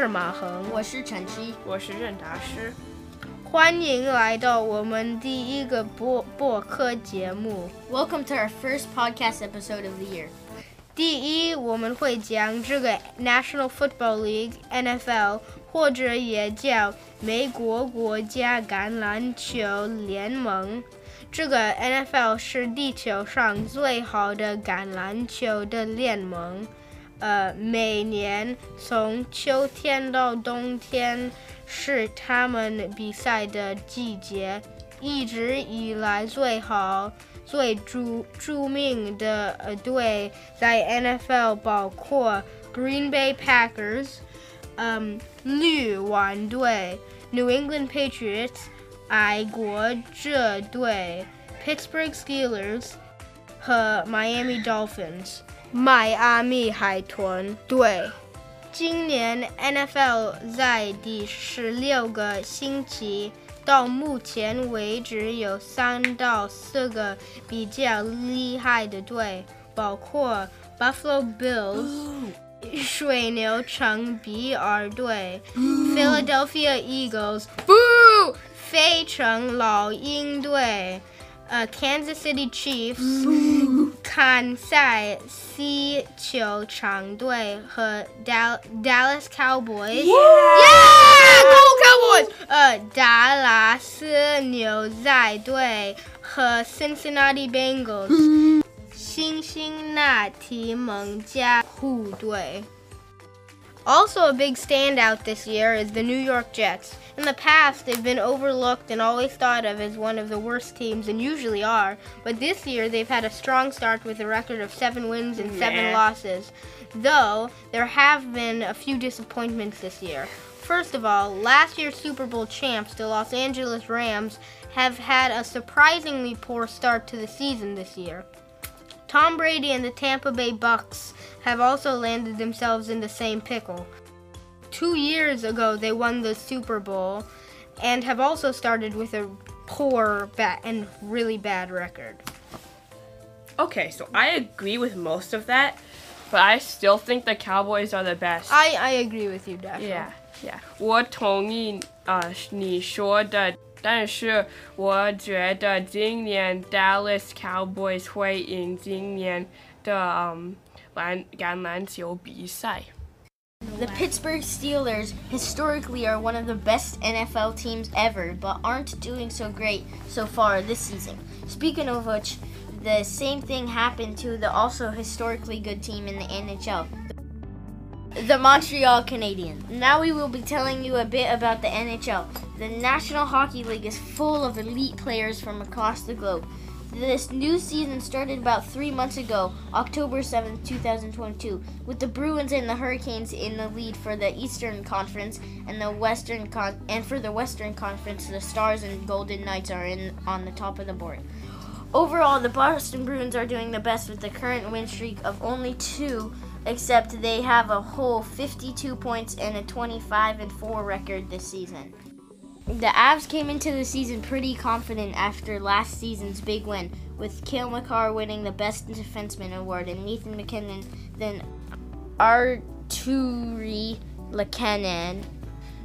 是马恒，我是晨曦，我是任达师。欢迎来到我们第一个播播客节目。Welcome to our first podcast episode of the year. 第一，我们会讲这个 National Football League（NFL） 或者也叫美国国家橄榄球联盟。这个 NFL 是地球上最好的橄榄球的联盟。呃，每年从秋天到冬天是他们比赛的季节，一直以来最好、最著著名的呃队在 NFL 包括 Green Bay Packers、嗯绿湾队、New England Patriots、爱国者队、Pittsburgh Steelers 和 Miami Dolphins。迈阿密海豚队。今年 NFL 在第十六个星期，到目前为止有三到四个比较厉害的队，包括 Buffalo Bills、水牛城比尔队、Philadelphia Eagles、Boo! 费城老鹰队。呃、Kansas City Chiefs、堪塞西球场队和 Dal Dallas Cowboys。Yeah! Cowboys！呃，达拉斯牛仔队和 Cincinnati Bengals。辛辛那提蒙加护队。Also, a big standout this year is the New York Jets. In the past, they've been overlooked and always thought of as one of the worst teams, and usually are. But this year, they've had a strong start with a record of seven wins and seven Meh. losses. Though, there have been a few disappointments this year. First of all, last year's Super Bowl champs, the Los Angeles Rams, have had a surprisingly poor start to the season this year. Tom Brady and the Tampa Bay Bucs have also landed themselves in the same pickle. Two years ago, they won the Super Bowl and have also started with a poor bat and really bad record. Okay, so I agree with most of that, but I still think the Cowboys are the best. I, I agree with you, definitely. Yeah, yeah. 我同意啊、呃，你说的。但是我觉得今年 Dallas Cowboys 会赢今年的嗯篮橄榄球比赛。 The Pittsburgh Steelers historically are one of the best NFL teams ever, but aren't doing so great so far this season. Speaking of which, the same thing happened to the also historically good team in the NHL, the Montreal Canadiens. Now we will be telling you a bit about the NHL. The National Hockey League is full of elite players from across the globe. This new season started about three months ago, October 7th, 2022, with the Bruins and the Hurricanes in the lead for the Eastern Conference, and the Western Con- and for the Western Conference, the Stars and Golden Knights are in on the top of the board. Overall, the Boston Bruins are doing the best with the current win streak of only two, except they have a whole 52 points and a 25 and 4 record this season. The Avs came into the season pretty confident after last season's big win, with Cale Makar winning the Best Defenseman award and Nathan MacKinnon then Artturi Lehkonen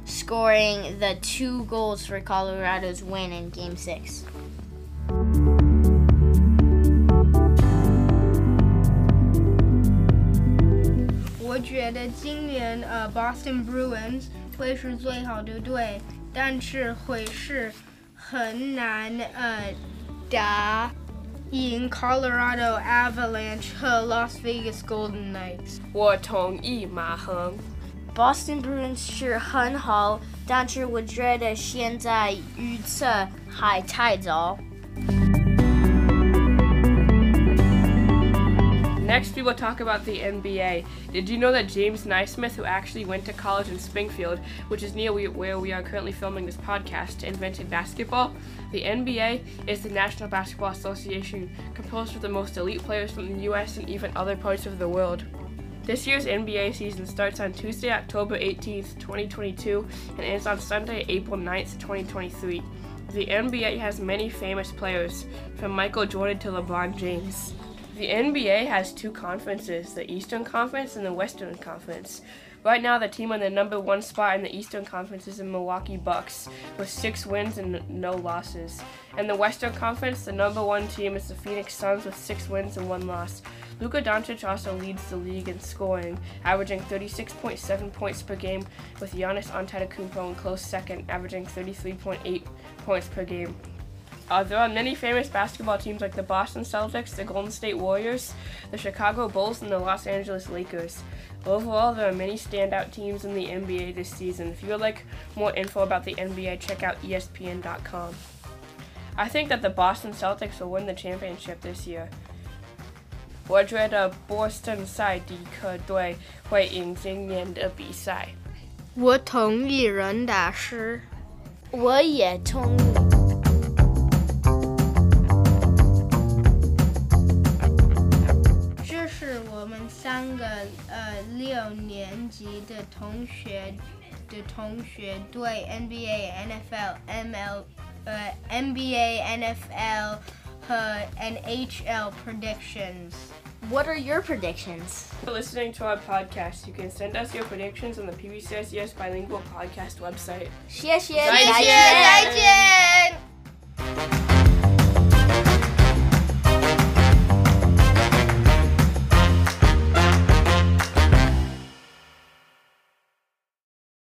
scoring the two goals for Colorado's win in Game 6. 觉得今年呃 Boston Bruins 会是最好的队，但是会是很难呃打赢 Colorado Avalanche 和 Las Vegas Golden Knights。我同意马恒。 Boston Bruins 是很好，但是我觉得现在预测还太早。 Next, we will talk about the NBA. Did you know that James Naismith, who actually went to college in Springfield, which is near where we are currently filming this podcast, invented basketball? The NBA is the National Basketball Association, composed of the most elite players from the US and even other parts of the world. This year's NBA season starts on Tuesday, October 18th, 2022, and ends on Sunday, April 9th, 2023. The NBA has many famous players, from Michael Jordan to LeBron James. The NBA has two conferences, the Eastern Conference and the Western Conference. Right now, the team on the number one spot in the Eastern Conference is the Milwaukee Bucks, with six wins and no losses. In the Western Conference, the number one team is the Phoenix Suns with six wins and one loss. Luka Doncic also leads the league in scoring, averaging 36.7 points per game, with Giannis Antetokounmpo in close second, averaging 33.8 points per game. Uh, there are many famous basketball teams like the Boston Celtics, the Golden State Warriors, the Chicago Bulls, and the Los Angeles Lakers. Overall, there are many standout teams in the NBA this season. If you would like more info about the NBA, check out E ESPN.com. I think that the Boston Celtics will win the championship this year. 我觉得波士顿赛迪克队会赢今年的比赛。我同意任大师。我也同意。 六年级的同学的同学对 NBA、NFL、ML 呃 NBA、NFL 和 NHL predictions。 What are your predictions? For listening to our podcast, you can send us your predictions on the PBCSES Bilingual Podcast website. 谢谢再见再见。